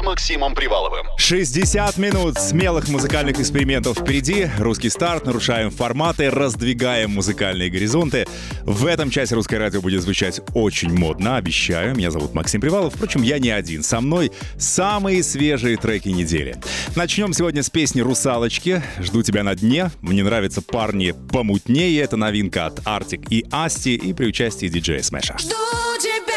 С Максимом Приваловым. 60 минут смелых музыкальных экспериментов впереди. Русский старт, нарушаем форматы, раздвигаем музыкальные горизонты. В этом часе русское радио будет звучать очень модно, обещаю. Меня зовут Максим Привалов. Впрочем, я не один. Со мной самые свежие треки недели. Начнем сегодня с песни «Русалочки». Жду тебя на дне. Мне нравятся парни помутнее. Это новинка от Артик и Асти и при участии диджея Смеша. Жду тебя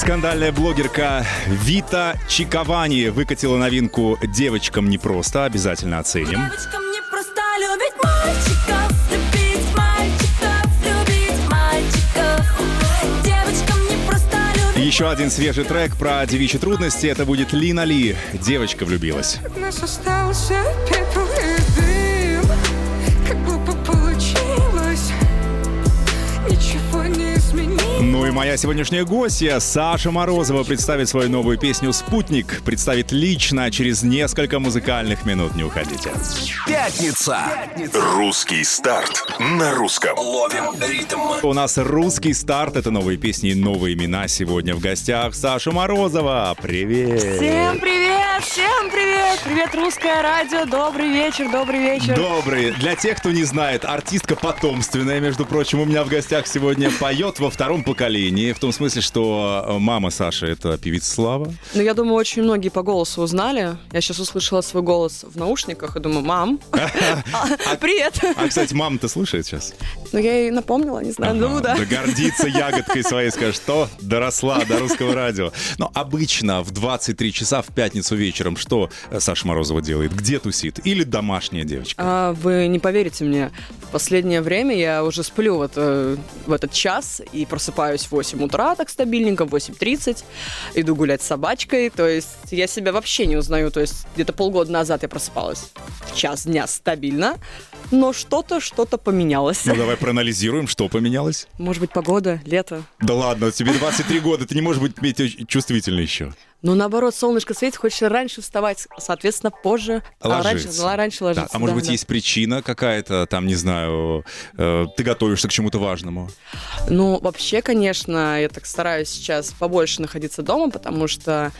Скандальная блогерка Вита Чиковани выкатила новинку «Девочкам непросто». Обязательно оценим. Девочкам не просто любить мальчиков, любить мальчиков, любить мальчиков. Девочкам не просто любить Еще один свежий трек про девичьи трудности. Это будет Лина Ли. Девочка влюбилась. У нас остался пепел и дым Как глупо получилось Ничего не Ну и моя сегодняшняя гостья Саша Морозова представит свою новую песню «Спутник». Представит лично через несколько музыкальных минут. Не уходите. Пятница. Русский старт. На русском. Ловим ритм. У нас русский старт. Это новые песни и новые имена. Сегодня в гостях Саша Морозова. Привет! Всем привет! Всем привет! Привет, русское радио! Добрый вечер, добрый вечер! Добрый. Для тех, кто не знает, артистка потомственная, между прочим, у меня в гостях сегодня поет во втором поколении. В том смысле, что э, мама Саши — это певица Слава. Ну, я думаю, очень многие по голосу узнали. Я сейчас услышала свой голос в наушниках и думаю, мам, а, привет! А, кстати, мама-то слушает сейчас? Ну, я ей напомнила, не знаю, ну да. Да гордится ягодкой своей, скажет, что доросла до русского радио. Но обычно в 23 часа в пятницу вечером что э, Саша Морозова делает? Где тусит? Или домашняя девочка? А, Вы не поверите мне, в последнее время я уже сплю вот, э, в этот час и просыпаюсь в 8 утра так стабильненько, в 8.30, иду гулять с собачкой, то есть я себя вообще не узнаю, то есть где-то полгода назад я просыпалась в час дня стабильно, но что-то, что-то поменялось. Ну давай проанализируем, что поменялось. Может быть, погода, лето. Да ладно, тебе 23 года, ты не можешь быть чувствительной еще. Но наоборот, солнышко светит, хочется раньше вставать, соответственно, позже. А раньше, Ложиться. ну, раньше ложиться. Да, а может да, быть, да. есть причина какая-то, там, не знаю, э, ты готовишься к чему-то важному? Ну, вообще, конечно, я так стараюсь сейчас побольше находиться дома, потому что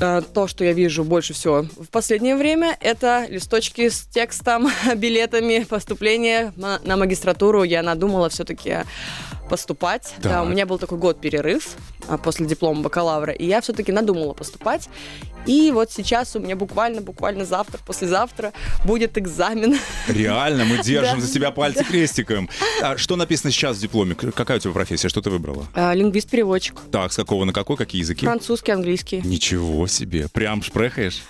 э, то, что я вижу больше всего в последнее время, это листочки с текстом, билетами поступления на, магистратуру. Я надумала все-таки поступать. Да, Так. у меня был такой год перерыв после диплома бакалавра, и я все-таки надумала поступать. И вот сейчас у меня буквально, буквально завтра, послезавтра будет экзамен. Реально, мы держим за тебя пальцы крестиком. А что написано сейчас в дипломе? Какая у тебя профессия? Что ты выбрала? А, Лингвист-переводчик. Так, с какого на какой? Какие языки? Французский, английский. Ничего себе. Прям шпрехаешь?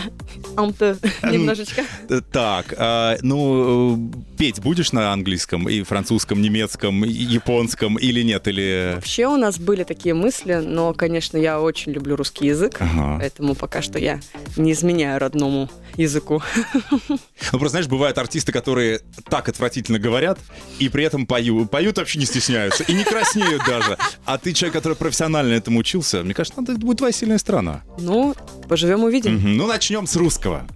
Амты немножечко. Э, Так, а, ну, э, петь будешь на английском и французском, немецком, японском или нет? Или... Вообще у нас были такие мысли, но, конечно, я очень люблю русский язык, Ага. поэтому пока что я не изменяю родному языку. Ну, просто, знаешь, бывают артисты, которые так отвратительно говорят, и при этом поют. Поют вообще не стесняются, и не краснеют даже. А ты человек, который профессионально этому учился, мне кажется, надо, это будет твоя сильная сторона. Ну, поживем увидим. Мгм. Ну, начнем с русского.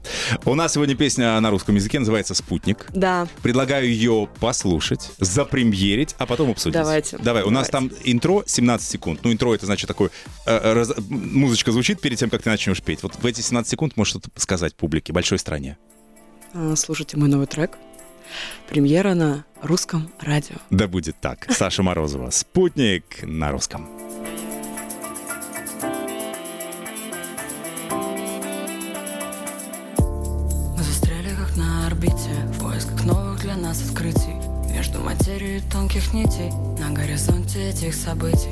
У нас сегодня песня на русском языке называется «Спутник». Да. Предлагаю ее послушать, запремьерить, а потом обсудить. Давайте. Давай, у нас там Давайте. интро 17 секунд. Ну, интро это значит такой... э, раз- музычка звучит перед тем, как ты начнешь петь. Вот в эти 17 секунд можешь что-то сказать публике, большой стране. А, Слушайте мой новый трек. Премьера на русском радио. Да будет так. Саша Морозова. «Спутник» на русском. Мы застряли как на орбите В поисках новых для нас открытий Между материей тонких нитей На горизонте этих событий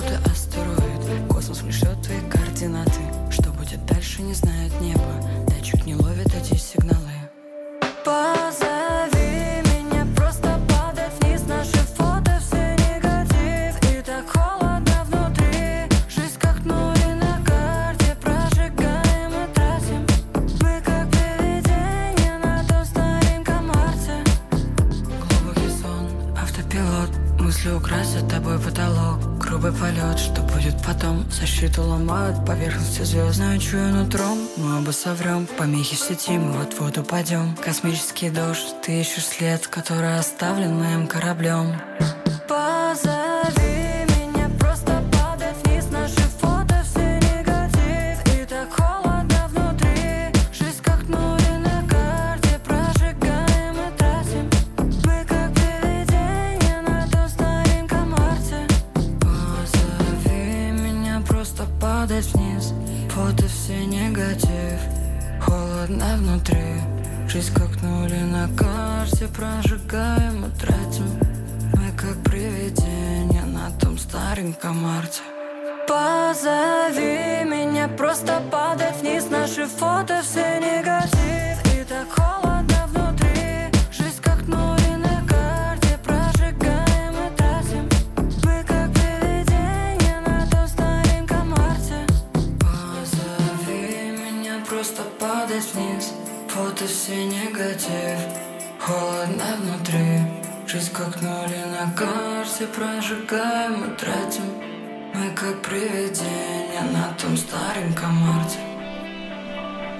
будто астероид. Космос пришлет твои координаты. Что будет дальше, не знает небо. Датчик не ловит эти сигналы ломают, поверхности звездную чую нутром Мы оба соврем, помехи в сети, мы вот-вот упадем Космический дождь, ты ищешь след, который оставлен моим кораблем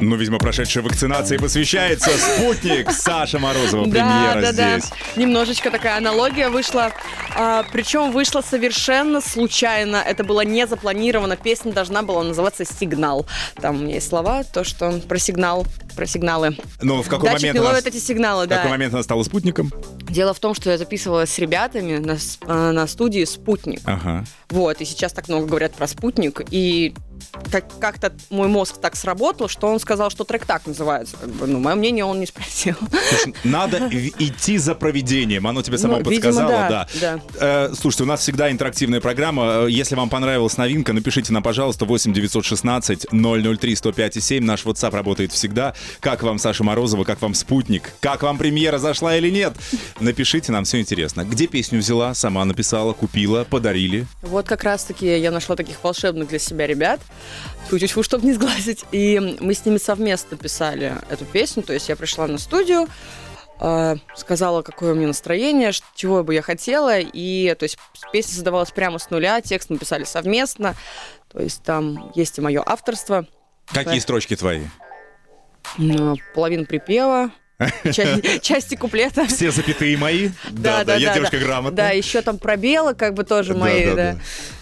Ну, видимо, прошедшая вакцинация посвящается «Спутник» Саша Морозова, Да, премьера да, да. здесь. Немножечко такая аналогия вышла. А, причем вышла совершенно случайно. Это было не запланировано. Песня должна была называться «Сигнал». Там у меня есть слова, то, что про сигнал, про сигналы. Ну, в какой Датчик момент ловит эти сигналы, в да. какой момент она стала спутником? Дело в том, что я записывалась с ребятами на, э, на студии «Спутник». Ага. Вот, и сейчас так много говорят про спутник, и как- как-то мой мозг так сработал, что он сказал, что трек так называется. Как бы, ну, мое мнение он не спросил. Слушай, надо идти за проведением. Оно тебе само Ну, видимо, подсказало, да, да. Э, слушайте, у нас всегда интерактивная программа. Э, Если вам понравилась новинка, напишите нам, пожалуйста, 8 916 003 105 и 7. Наш WhatsApp работает всегда. Как вам Саша Морозова, как вам спутник? Как вам премьера зашла или нет? Напишите, нам все интересно. Где песню взяла, сама написала, купила, подарили? Вот как раз-таки я нашла таких волшебных для себя ребят. Чтобы не сглазить. И мы с ними совместно писали эту песню. То есть я пришла на студию, э, сказала, какое у меня настроение, чего бы я хотела. И то есть песня создавалась прямо с нуля, текст мы писали совместно. То есть там есть и мое авторство. Какие Да. строчки твои? Ну, половина припева, части, части куплета. Все запятые мои? Да, да, я девушка да. грамотная. Да, еще там пробелы, как бы тоже Да, мои, да, да.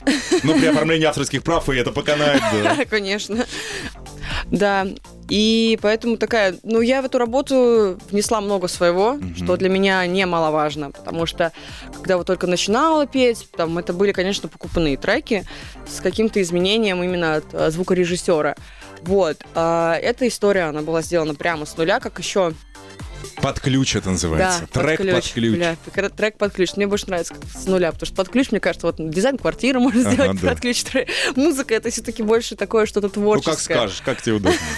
да. Ну, при оформлении авторских прав и это поканает, да. Да, конечно. Да. И поэтому такая, ну, я в эту работу внесла много своего, что для меня немаловажно, потому что когда вот только начинала петь, там это были, конечно, покупные треки с каким-то изменением именно от э, звукорежиссера. Вот. А эта история, она была сделана прямо с нуля, как еще Под ключ это называется. да, Трек под ключ. Бля, так- трек под ключ. Мне больше нравится с нуля, потому что под ключ, мне кажется, вот дизайн квартиры можно Ага, сделать да. под ключ. Музыка это все-таки больше такое что-то Ну, творческое. как скажешь, как тебе удобно.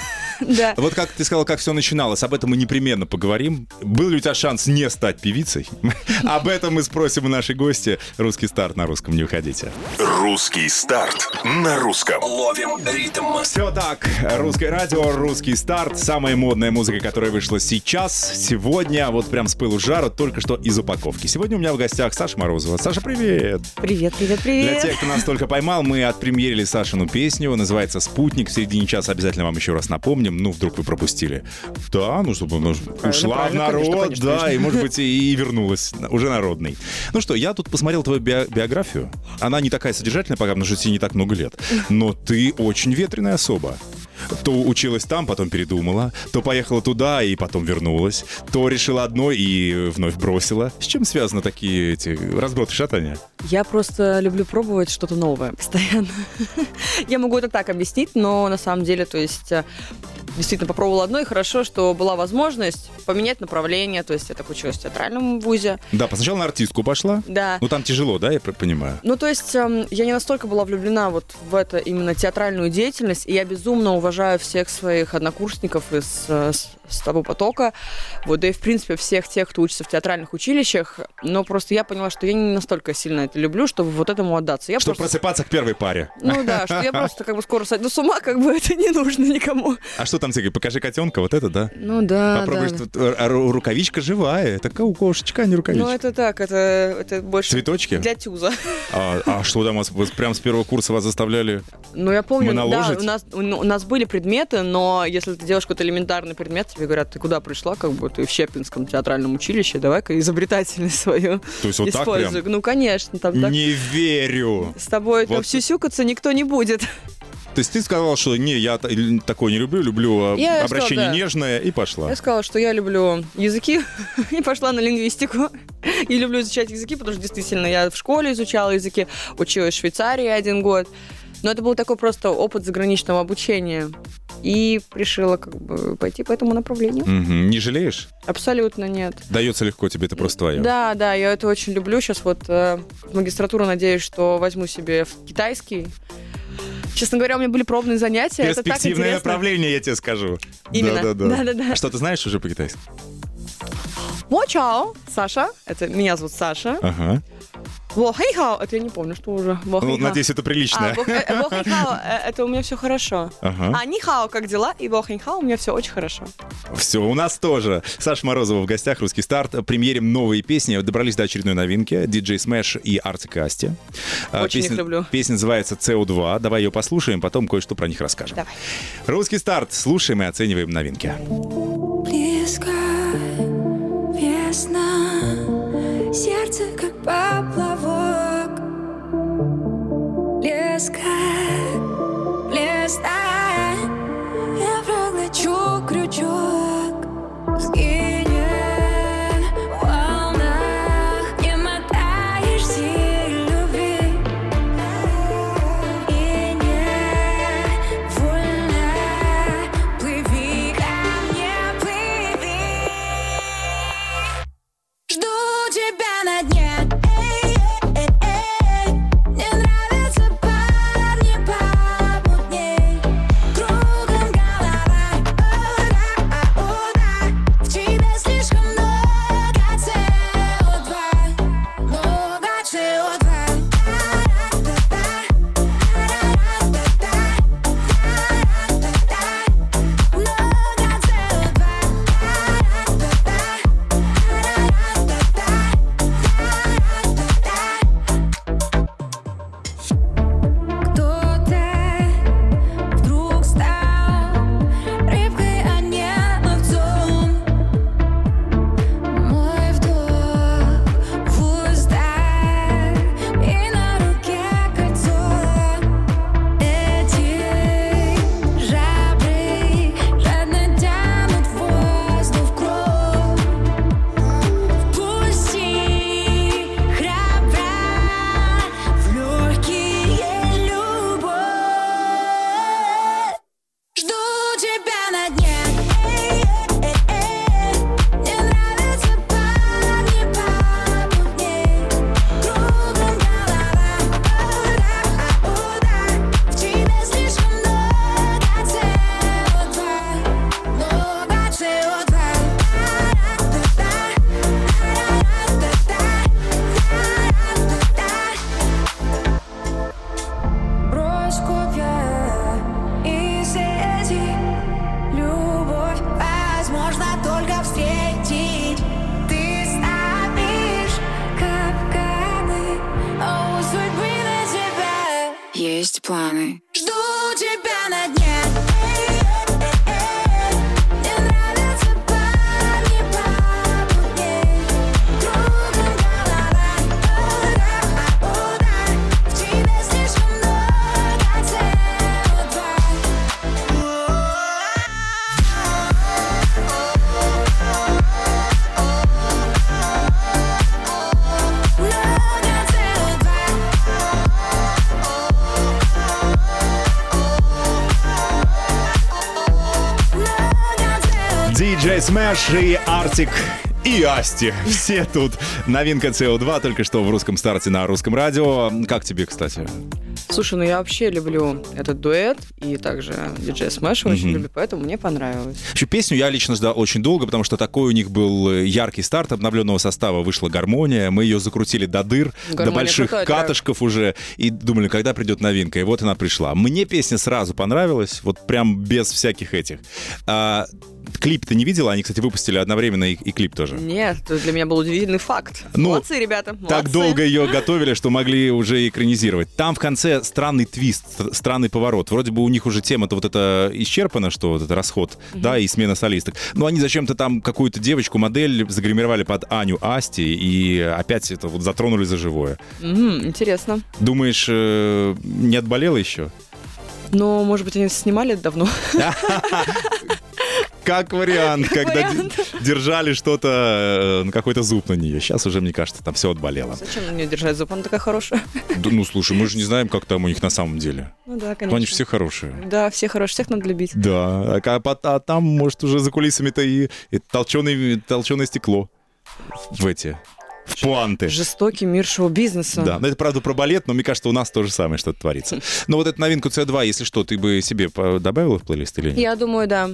Да. Вот как ты сказал, как все начиналось, об этом мы непременно поговорим. Был ли у тебя шанс не стать певицей? Об этом мы спросим у нашей гости. Русский старт на русском, не уходите. Русский старт на русском. Ловим ритм. Все так, русское радио, русский старт, самая модная музыка, которая вышла сейчас, сегодня, вот прям с пылу с жару, только что из упаковки. Сегодня у меня в гостях Саша Морозова. Саша, привет! Привет, привет, Для привет. тех, кто нас только поймал, мы отпремьерили Сашину песню, называется «Спутник». В середине часа обязательно вам еще раз напомним, ну, вдруг вы пропустили. Да, ну, чтобы ну, ушла в правильно, народ, конечно, конечно, да, конечно. и, может быть, и, и вернулась, уже народный. Ну что, я тут посмотрел твою био- биографию. Она не такая содержательная, пока, потому что тебе не так много лет. Но ты очень ветреная особа. То училась там, потом передумала, то поехала туда и потом вернулась, то решила одно и вновь бросила. С чем связаны такие эти разброты шатания? Я просто люблю пробовать что-то новое постоянно. Я могу это так объяснить, но на самом деле, то есть э, действительно попробовала одно, и хорошо, что была возможность поменять направление, то есть я так училась в театральном вузе. Да, сначала на артистку пошла. Да. Ну там тяжело, да, я понимаю. Ну, то есть эм, я не настолько была влюблена вот в это именно театральную деятельность, и я безумно уважаю всех своих однокурсников из э, с, того потока, вот, да и, в принципе, всех тех, кто учится в театральных училищах, но просто я поняла, что я не настолько сильно это люблю, чтобы вот этому отдаться. Я Чтобы просто... просыпаться к первой паре. Ну да, что я просто как бы скоро сойду с ума, как бы это не нужно никому. А что там, Сергей, покажи котенка, вот это, да? Ну да, Попробуешь да. тут р- ру- рукавичка живая. Это кошечка, а не рукавичка. Ну, это так, это, это больше Цветочки? для тюза. А, а что там вас, прям с первого курса вас заставляли? Ну, я помню, да, у нас, у, у нас были предметы, но если ты делаешь какой-то элементарный предмет, тебе говорят, ты куда пришла, как бы ты в Щепинском театральном училище, давай-ка изобретательность свою То есть вот так используй. прям? Ну, конечно, там так. Не верю. С тобой там Вот. сюсюкаться никто не будет. То есть ты сказал, что не, я та- такое не люблю, люблю э, Я обращение сказала, да. нежное, и пошла. Я сказала, что я люблю языки и пошла на лингвистику. И люблю изучать языки, потому что действительно я в школе изучала языки, училась в Швейцарии один год. Но это был такой просто опыт заграничного обучения. И решила как бы пойти по этому направлению. Мгм. Не жалеешь? Абсолютно нет. Дается легко тебе, это просто твое. Да, да, я это очень люблю. Сейчас вот э, в магистратуру надеюсь, что возьму себе в китайский. Честно говоря, у меня были пробные занятия. Это так Перспективное направление, я тебе скажу. Именно. Да-да-да. Да-да-да. А что, ты знаешь уже по-китайски? 我叫, Саша. Это меня зовут Саша. Ага. Во хэйхао, это я не помню, что уже. Ну, надеюсь, это прилично. А, во хэ- во хэйхао, э, это у меня все хорошо. Ага. А 你好, как дела? И во хэйхао у меня все очень хорошо. Все, у нас тоже. Саша Морозова в гостях, русский старт. Премьерим новые песни. Добрались до очередной новинки. Диджей Смэш и Артик и Асти. А, Очень их песня, люблю. Песня называется CO2. Давай ее послушаем, потом кое-что про них расскажем. Давай. Русский старт. Слушаем и оцениваем новинки. Близко весна, сердце как поплавок. sky. Есть планы. Жду тебя на дне DJ Smash и Artik и Asti. Все тут. Новинка CO2 только что в русском старте на русском радио. Как тебе, кстати? Слушай, ну я вообще люблю этот дуэт, и также DJ Smash очень Мгм. люблю, поэтому мне понравилось. Вообще, песню я лично ждал очень долго, потому что такой у них был э, яркий старт обновленного состава. Вышла гармония, мы ее закрутили до дыр, до Гармония больших крутой трек. катышков уже, и думали, когда придет новинка. И вот она пришла. Мне песня сразу понравилась, вот прям без всяких этих. А, клип ты не видела? Они, кстати, выпустили одновременно и, и клип тоже. Нет, это для меня был удивительный факт. Ну, молодцы, ребята, Так молодцы. долго ее готовили, что могли уже экранизировать. Там в конце странный твист, стр- странный поворот. Вроде бы у них уже тема-то вот это исчерпана, что вот это расход, да, и смена солисток. Но они зачем-то там какую-то девочку, модель загримировали под Аню Асти и опять это вот затронули за живое. Мгм, интересно. Думаешь, э, не отболела еще? Но, может быть, они снимали давно? Как вариант, когда вариант. держали что-то, э, какой-то зуб на нее. Сейчас уже, мне кажется, там все отболело. Зачем мне держать зуб? Она такая хорошая. Да, ну, слушай, мы же не знаем, как там у них на самом деле. Ну да, Но конечно. они же все хорошие. Да, все хорошие, всех надо любить. Да, а, ка- а там, может, уже за кулисами-то и, и толченое, толченое стекло в эти, в пуанты. Жестокий мир шоу-бизнеса. Да, но это правда про балет, но мне кажется, у нас то же самое что-то творится. Но вот эту новинку C2, если что, ты бы себе добавила в плейлист или нет? Я думаю, да.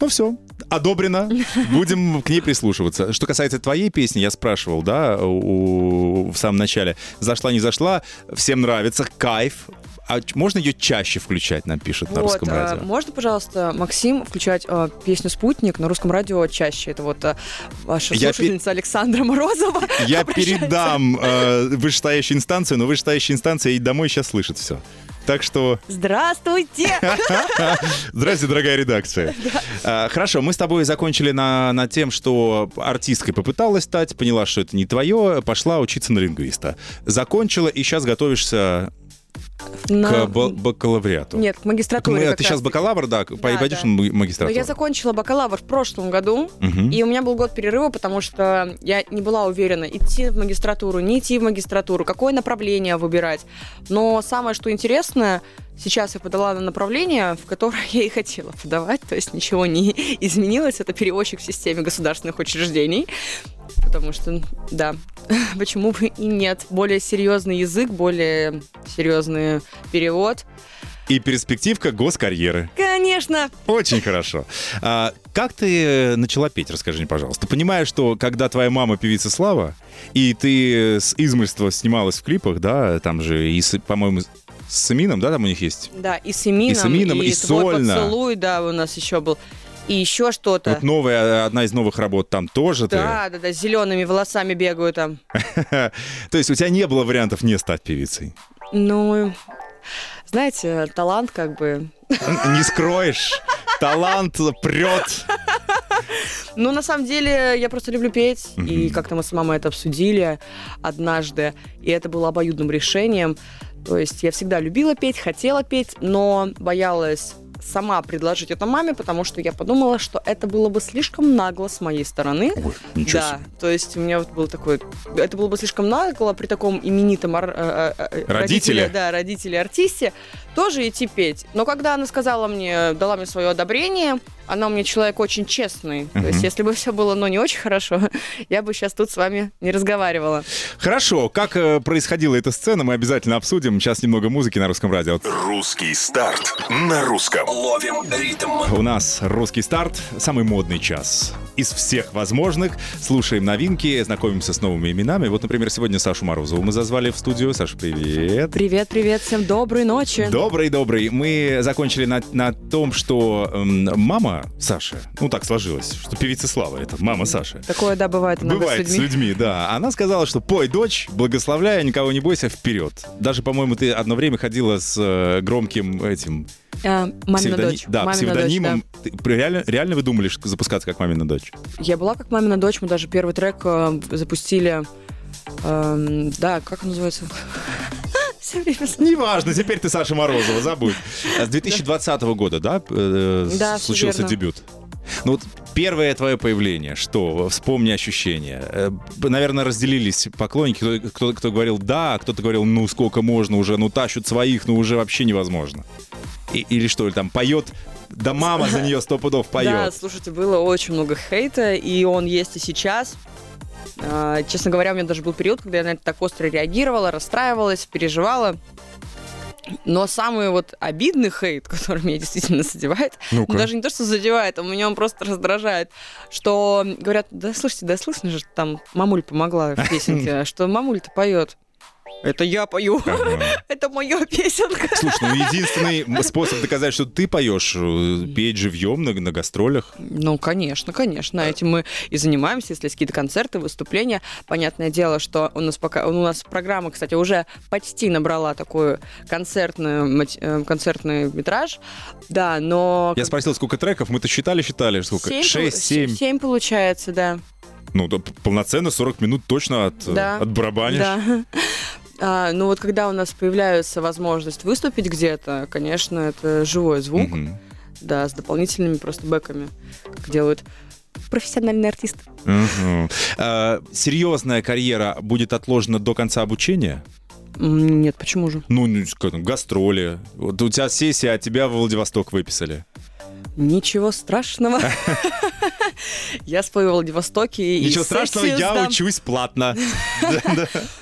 Ну все, одобрено. Будем к ней прислушиваться. Что касается твоей песни, я спрашивал, да, у- в самом начале. Зашла, не зашла, всем нравится, кайф. А можно ее чаще включать, нам пишут на Вот, русском а, радио? можно, пожалуйста, Максим, включать а, песню «Спутник» на русском радио чаще? Это вот а, ваша Я слушательница Александра Морозова. Я передам э, вышестоящую инстанцию, но вышестоящая инстанция и домой сейчас слышит все. Так что, Здравствуйте! здрасте, дорогая редакция. А, Хорошо, мы с тобой закончили на, на тем, что артисткой попыталась стать, поняла, что это не твое, пошла учиться на лингвиста. Закончила и сейчас готовишься На- к ба- бакалавриату. Нет, к магистратуре Ты как сейчас бакалавр, да? Пойдешь да. на Но магистратуру? я закончила бакалавр в прошлом году, Мгм. и у меня был год перерыва, потому что я не была уверена, идти в магистратуру, не идти в магистратуру, какое направление выбирать. Но самое, что интересное, сейчас я подала на направление, в которое я и хотела подавать, то есть ничего не изменилось. Это переводчик в системе государственных учреждений. Потому что, да, почему бы и нет. Более серьезный язык, более серьезный перевод. И перспективка госкарьеры. Конечно, Очень хорошо. А, как ты э, начала петь, расскажи мне, пожалуйста. Понимаю, что когда твоя мама певица Слава, и ты с измольства снималась в клипах, да, там же и, по-моему, с Эмином, да, там у них есть? Да, и с Эмином, И с Эмином, и «Твой сольно. поцелуй, да, у нас еще был. И еще что-то. Вот новая, одна из новых работ там тоже Да, да, да, с зелеными волосами бегаю там. ты. То есть у тебя не было вариантов не стать певицей? Ну, знаете, талант как бы... Не скроешь. Талант прет. Ну, на самом деле, я просто люблю петь. И Мгм. как-то мы с мамой это обсудили однажды. И это было обоюдным решением. То есть я всегда любила петь, хотела петь, но боялась сама предложить это маме, потому что я подумала, что это было бы слишком нагло с моей стороны. Ой, ничего да, себе. то есть у меня вот был такой, это было бы слишком нагло при таком именитом ар- э, э, э, Родителе. родителе, да, родителе артисте тоже идти петь. Но когда она сказала мне, дала мне свое одобрение, она у меня человек очень честный. То Мгм. есть если бы все было, ну, не очень хорошо, я бы сейчас тут с вами не разговаривала. Хорошо, как э, происходила эта сцена, мы обязательно обсудим. Сейчас немного музыки на русском радио. Русский старт на русском. Ловим ритм. У нас русский старт, самый модный час из всех возможных. Слушаем новинки, знакомимся с новыми именами. Вот, например, сегодня Сашу Морозову мы зазвали в студию. Саша, привет. Привет, привет, всем доброй ночи. Добрый, добрый. Мы закончили на, на том, что эм, мама Саши, ну так сложилось, что певица Слава, это мама Саши. Такое, да, бывает иногда Бывает с людьми. да. Она сказала, что пой, дочь, благословляя, никого не бойся, вперед. Даже, по-моему, ты одно время ходила с э, громким этим А, мамина псевдони- дочь. Да, Мамина псевдонимом. дочь, Ты при- реально, реально вы думали что запускаться как мамина дочь? да. Я была как мамина дочь, мы даже первый трек э, запустили. эм, да, как он называется? Все время Неважно, теперь ты Саша Морозова, забудь. С 2020 года, да, э, Да, случился дебют? Ну вот первое твое появление, что? Вспомни ощущения. Э, Наверное, разделились поклонники. Кто- Кто-то кто говорил «да», а кто-то говорил «ну сколько можно уже, ну тащут своих, ну уже вообще невозможно». И- или что, или там поет, да мама за нее сто пудов Да, поет. слушайте, было очень много хейта, и он есть и сейчас. А, Честно говоря, у меня даже был период, когда я на это так остро реагировала, расстраивалась, переживала. Но самый вот обидный хейт, который меня действительно задевает, ну, даже не то, что задевает, а меня он просто раздражает, что говорят, да слушайте, да слышно же, там мамуль помогла в песенке, что мамуль-то поет. Это я пою, Ага. это моя песенка. Слушай, ну единственный способ доказать, что ты поешь, э, петь живьем на, на гастролях. Ну, конечно, конечно. Этим мы и занимаемся, если есть какие-то концерты, выступления. Понятное дело, что у нас пока у нас программа, кстати, уже почти набрала такой концертную, э, концертный метраж. Да, но... Я спросил, сколько треков, мы-то считали, считали, сколько? Семь Шесть, полу- семь. Семь получается, да. Ну, да, полноценно 40 минут точно от, Да. от барабанишь. Да. А, ну вот когда у нас появляется возможность выступить где-то, конечно, это живой звук, Мгм. да, с дополнительными просто бэками, как делают профессиональные артисты. Мгм. А, серьезная карьера будет отложена до конца обучения? Нет, почему же? Ну, ну, гастроли. Вот у тебя сессия, а тебя в Владивосток выписали. Ничего страшного. Я спою в Владивостоке и Ничего страшного, я учусь платно.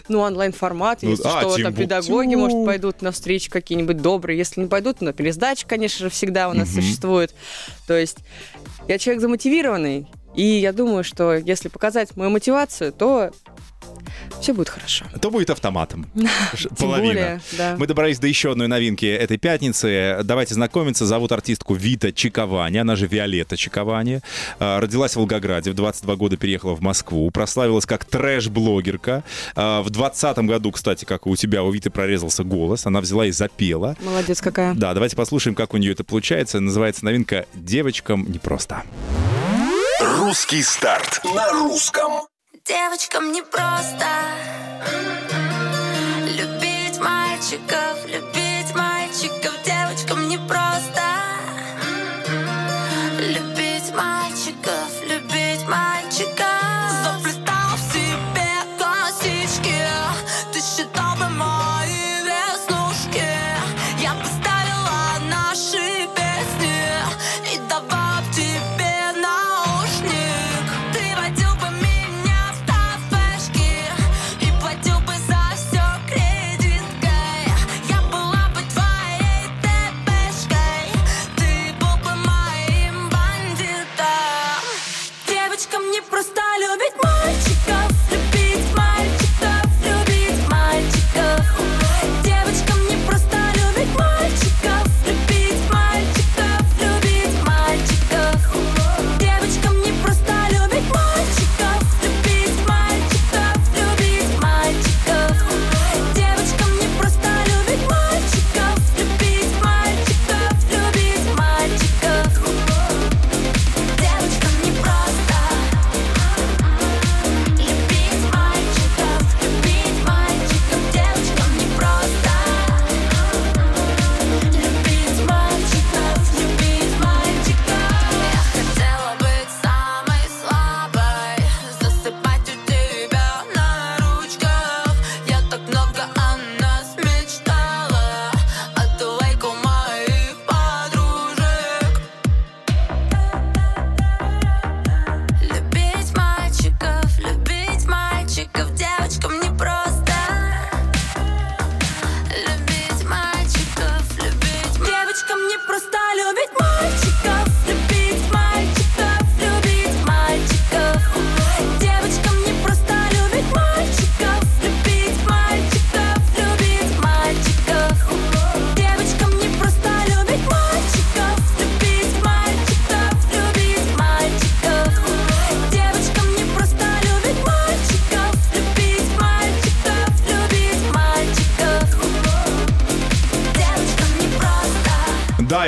Ну, онлайн-формат, Ну, если а, что, там педагоги, может, пойдут на встречи какие-нибудь добрые. Если не пойдут, на пересдачи, конечно же, всегда у нас существует. То есть я человек замотивированный, и я думаю, что если показать мою мотивацию, то все будет хорошо. То будет автоматом. Половина. более, да. Мы добрались до еще одной новинки этой пятницы. Давайте знакомиться. Зовут артистку Вита Чиковани, она же Виолетта Чиковани. А, Родилась в Волгограде, в 22 года переехала в Москву, прославилась как трэш-блогерка. А, В 20 году, кстати, как и у тебя, у Виты прорезался голос, она взяла и запела. Молодец какая. Да, давайте послушаем, как у нее это получается. Называется новинка «Девочкам непросто». Русский старт на русском. Девочкам непросто. Любить мальчиков,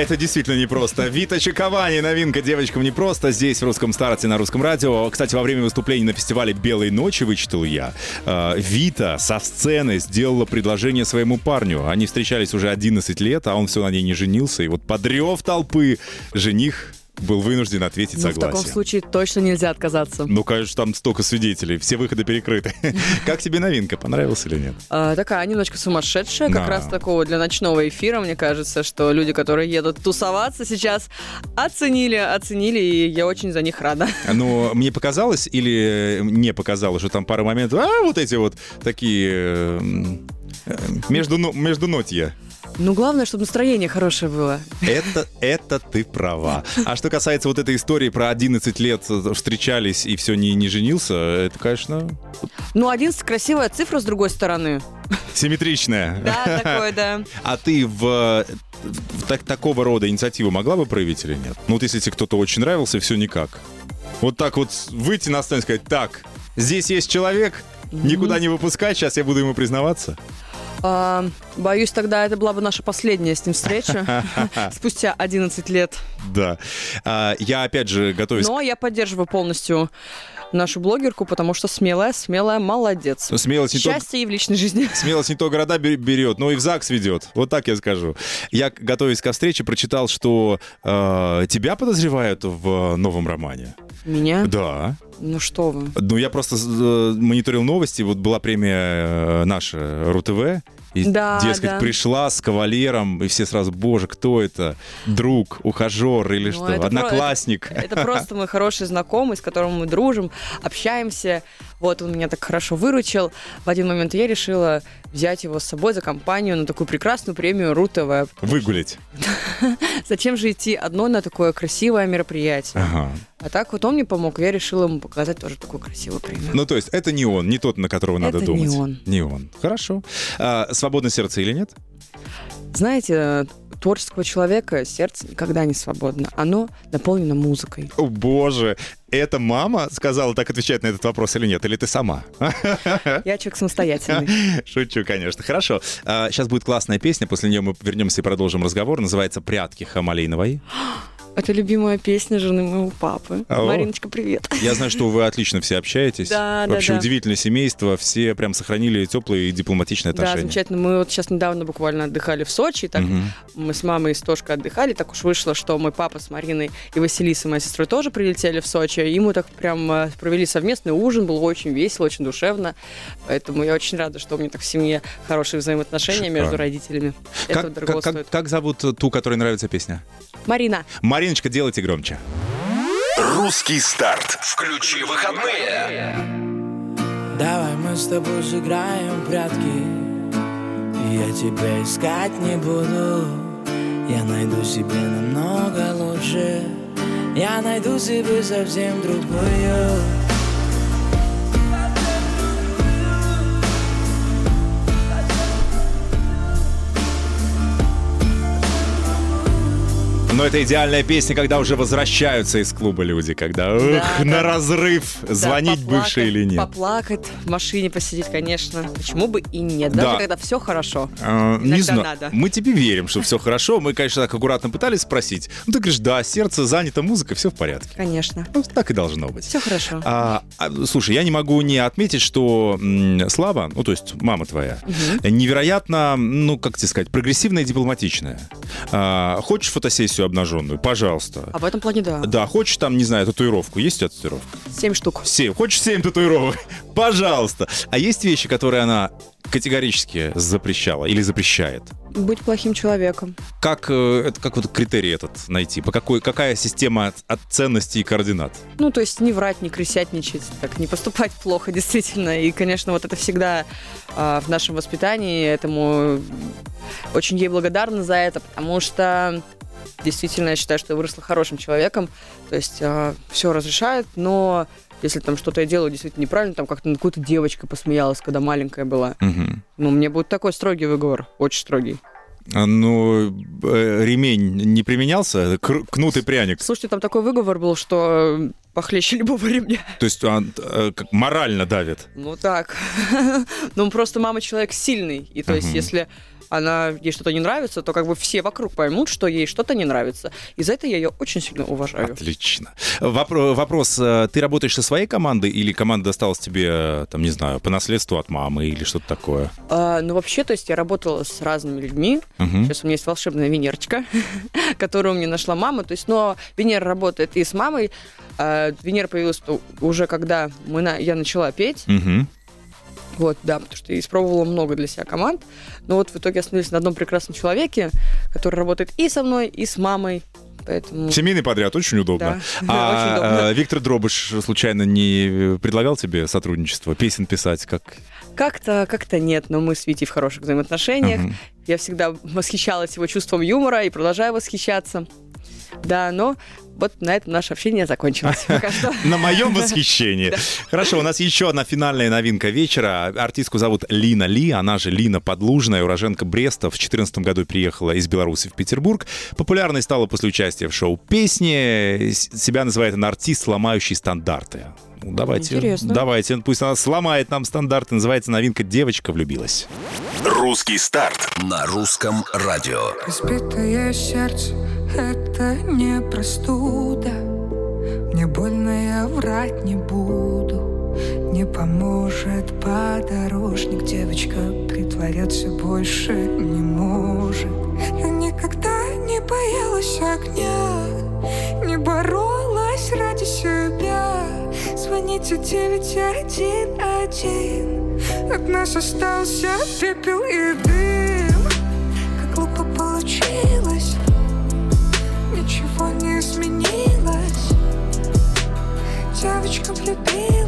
это действительно непросто. Вита Чиковани, новинка девочкам непросто. Здесь в русском старте на русском радио. Кстати, во время выступления на фестивале «Белой ночи» вычитал я. э, Вита со сцены сделала предложение своему парню. Они встречались уже 11 лет, а он все на ней не женился. И вот подрев толпы жених был вынужден ответить Ну, в таком случае точно нельзя отказаться. Ну, конечно, там столько свидетелей, все выходы перекрыты. Как тебе новинка, понравилась или нет? А, такая немножко сумасшедшая, как раз такого для ночного эфира, мне кажется, что люди, которые едут тусоваться сейчас, оценили, оценили, и я очень за них рада. Но мне показалось или не показалось, что там пара моментов, а вот эти вот такие э, м, э, между, но- между нотья. Ну, главное, чтобы настроение хорошее было. Это, это ты права. А что касается вот этой истории про 11 лет э, встречались и все не, не женился, это, конечно, Ну, 11 красивая цифра, с другой стороны. симметричная. Да, такое, да. А ты в, в так- такого рода инициативу могла бы проявить или нет? Ну вот если тебе кто-то очень нравился, все никак. Вот так вот выйти на сцену и сказать, так, здесь есть человек, никуда не выпускать, сейчас я буду ему признаваться. А, боюсь, тогда это была бы наша последняя с ним встреча. Спустя 11 лет. Да. А, я опять же готовюсь Но я поддерживаю полностью нашу блогерку, потому что смелая, смелая, молодец. к... Смелость не, то, и в личной жизни. смелость не то города бер- берет, но и в ЗАГС ведет. Вот так я скажу. Я, готовясь ко встрече, прочитал, что э, тебя подозревают в новом романе. Меня? Да. Ну что вы. Ну, я просто э, мониторил новости. Вот была премия э, наша РУ-ТВ. И, Да, дескать, да. пришла с кавалером, и все сразу, боже, кто это? Друг, ухажер или Ну, что? это про- Одноклассник. Это просто мой хороший знакомый, с которым мы дружим, общаемся. Вот он меня так хорошо выручил. В один момент я решила взять его с собой за компанию на такую прекрасную премию РУ-ТВ. Выгулить. Зачем же идти одной на такое красивое мероприятие? Ага. А так вот он мне помог, я решила ему показать тоже такую красивую премию. Ну, то есть, это не он, не тот, на которого надо Это не думать. он. Не он. Хорошо. А, свободное сердце или нет? Знаете, творческого человека сердце никогда не свободно. Оно наполнено музыкой. О, боже. Это мама сказала так отвечать на этот вопрос или нет? Или ты сама? Я человек самостоятельный. Шучу, конечно. Хорошо. А, сейчас будет классная песня. После нее мы вернемся и продолжим разговор. Называется «Прятки Хамалейновой». Это любимая песня жены моего папы. О. Мариночка, привет. Я знаю, что вы отлично все общаетесь. Да, да, Вообще да. удивительное семейство. Все прям сохранили теплые и дипломатичные Да, отношения. замечательно. Мы вот сейчас недавно буквально отдыхали в Сочи. Так Мгм. мы с мамой и с Тошкой отдыхали. Так уж вышло, что мой папа с Мариной и Василисой, моей сестрой, тоже прилетели в Сочи. И мы так прям э, провели совместный ужин. Было очень весело, очень душевно. Поэтому я очень рада, что у меня так в семье хорошие взаимоотношения между Шикарно. родителями. Это Как, дорого как- как- как зовут ту, которой нравится песня? Марина. Мариночка, делайте громче. Русский старт. Включи выходные. Давай мы с тобой сыграем в прятки Я тебя искать не буду Я найду себе намного лучше Я найду себе совсем другую Но это идеальная песня, когда уже возвращаются из клуба люди, когда ух, Да, на да. разрыв, Да, звонить поплакать, бывшей или нет. Поплакать, в машине посидеть, конечно. Почему бы и нет, Да. даже когда все хорошо. А, не знаю. надо. Мы тебе верим, что все хорошо. Мы, конечно, так аккуратно пытались спросить. Ну, ты говоришь, да, сердце занято, музыка, все в порядке. Конечно. Ну, так и должно быть. Все хорошо. А, а, слушай, я не могу не отметить, что Слава, ну то есть мама твоя, невероятно, ну как тебе сказать, прогрессивная и дипломатичная. А, хочешь фотосессию обнаженную? Пожалуйста. А в этом плане да. Да, хочешь там, не знаю, татуировку? Есть у тебя татуировка? Семь штук. Семь. Хочешь семь татуировок? Пожалуйста. А есть вещи, которые она категорически запрещала или запрещает? Быть плохим человеком. Как, э, это, как вот критерий этот найти? По какой, какая система от, от ценностей и координат? Ну, то есть не врать, не крысятничать, так не поступать плохо, действительно. И, конечно, вот это всегда а, в нашем воспитании, этому очень ей благодарна за это, потому что действительно я считаю, что я выросла хорошим человеком. То есть все разрешает, но если там что-то я делаю действительно неправильно, там как-то над какой-то девочкой посмеялась, когда маленькая была, Мгм. ну, мне будет такой строгий выговор, очень строгий. А, Ну, э, ремень не применялся? Кнут и пряник. Слушайте, там такой выговор был, что э, похлеще любого ремня. То есть он э, как морально давит. Ну так. Ну просто мама человек сильный. И то есть, если она ей что-то не нравится, то как бы все вокруг поймут, что ей что-то не нравится. И за это я ее очень сильно уважаю. Отлично. Вопро- вопрос, э, ты работаешь со своей командой или команда досталась тебе, э, там, не знаю, по наследству от мамы или что-то такое? А, ну, вообще, то есть я работала с разными людьми. Мгм. Сейчас у меня есть волшебная Венерочка, которую мне нашла мама. То есть, но Венера работает и с мамой. А, Венера появилась уже когда мы на- я начала петь. Мгм. Вот, да, потому что я испробовала много для себя команд. Но вот в итоге остановились на одном прекрасном человеке, который работает и со мной, и с мамой. Поэтому... Семейный подряд, очень удобно. Да, А очень удобно. э, Виктор Дробыш случайно не предлагал тебе сотрудничество, песен писать, как... Как-то, как-то нет, но мы с Витей в хороших взаимоотношениях. Мгм. Я всегда восхищалась его чувством юмора и продолжаю восхищаться. Да, но вот на этом наше общение закончилось пока что. На моем восхищении. Хорошо, у нас еще одна финальная новинка вечера. Артистку зовут Лина Ли, она же Лина Подлужная, уроженка Бреста. В 2014 году приехала из Беларуси в Петербург. Популярной стала после участия в шоу «Песни». Себя называет она артист, ломающий стандарты. Ну, давайте, Интересно. давайте, пусть она сломает нам стандарты. Называется новинка «Девочка влюбилась». Русский старт на русском радио. Разбитое сердце — это не простуда. Мне больно, я врать не буду. Не поможет подорожник. Девочка притворяться больше не может. Я никогда не боялась огня. Не боролась ради себя. Звоните 911 От нас остался пепел и дым. Как глупо получилось Изменилось Девочка влюбилась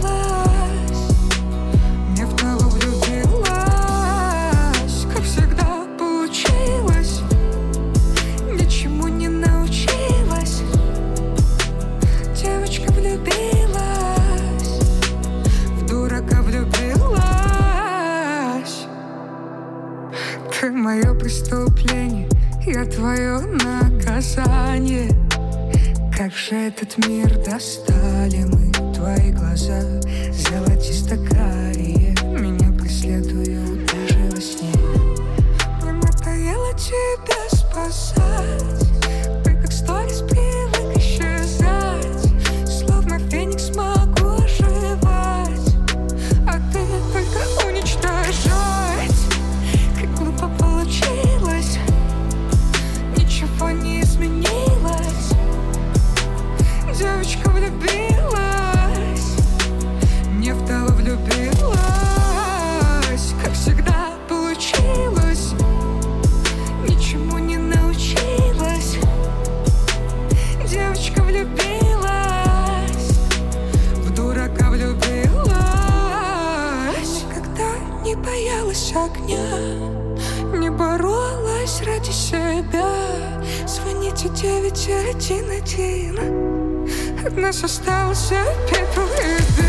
911 От нас остался пепел и дым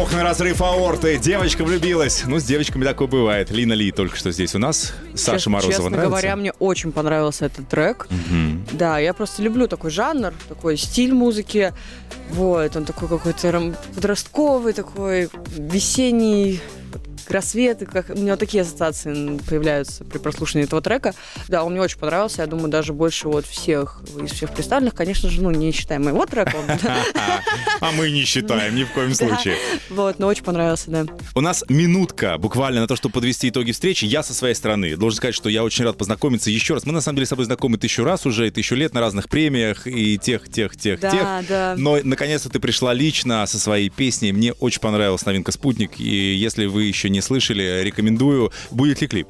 Ох, на разрыв аорты. Девочка влюбилась. Ну, с девочками такое бывает. Лина Ли только что здесь у нас. Саша Честно- Морозова Честно нравится? говоря, мне очень понравился этот трек. Мгм. Да, я просто люблю такой жанр, такой стиль музыки. Вот, он такой какой-то подростковый, такой весенний, вот, рассветы, как у меня вот такие ассоциации появляются при прослушивании этого трека. Да, он мне очень понравился, я думаю, даже больше вот всех из всех представленных, конечно же, ну, не считаем моего трека. А мы не считаем ни в коем случае. Вот, но очень понравился, да. У нас минутка буквально на то, чтобы подвести итоги встречи. Я со своей стороны должен сказать, что я очень рад познакомиться еще раз. Мы на самом деле с тобой знакомы тысячу раз уже, тысячу лет на разных премиях и тех, тех, тех, Да, тех. да. Но наконец-то ты пришла лично со своей песней. Мне очень понравилась новинка «Спутник». И если вы еще не слышали, рекомендую. Будет ли клип?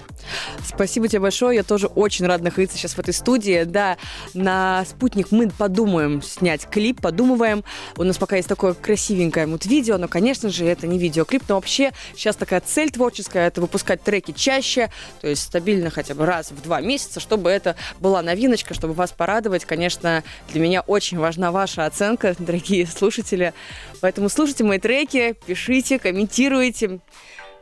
Спасибо тебе большое. Я тоже очень рада находиться сейчас в этой студии. Да, на спутник мы подумаем снять клип, подумываем. У нас пока есть такое красивенькое вот видео, но, конечно же, это не видеоклип, но вообще сейчас такая цель творческая, это выпускать треки чаще, то есть стабильно хотя бы раз в два месяца, чтобы это была новиночка, чтобы вас порадовать. Конечно, для меня очень важна ваша оценка, дорогие слушатели. Поэтому слушайте мои треки, пишите, комментируйте,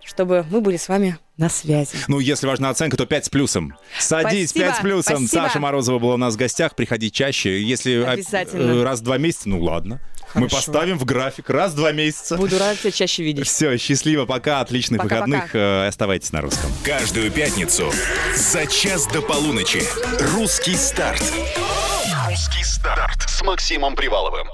чтобы мы были с вами на связи. Ну, если важна оценка, то 5 с плюсом. Садись, спасибо, 5 с плюсом. Спасибо. Саша Морозова была у нас в гостях. Приходи чаще. Если а, Обязательно. Э, раз в два месяца, ну ладно. Хорошо. Мы поставим в график раз в два месяца. Буду рад тебя чаще видеть. Все, счастливо, пока, отличных пока, выходных. Э, пока. Оставайтесь на русском. Каждую пятницу за час до полуночи «Русский старт». «Русский старт» с Максимом Приваловым.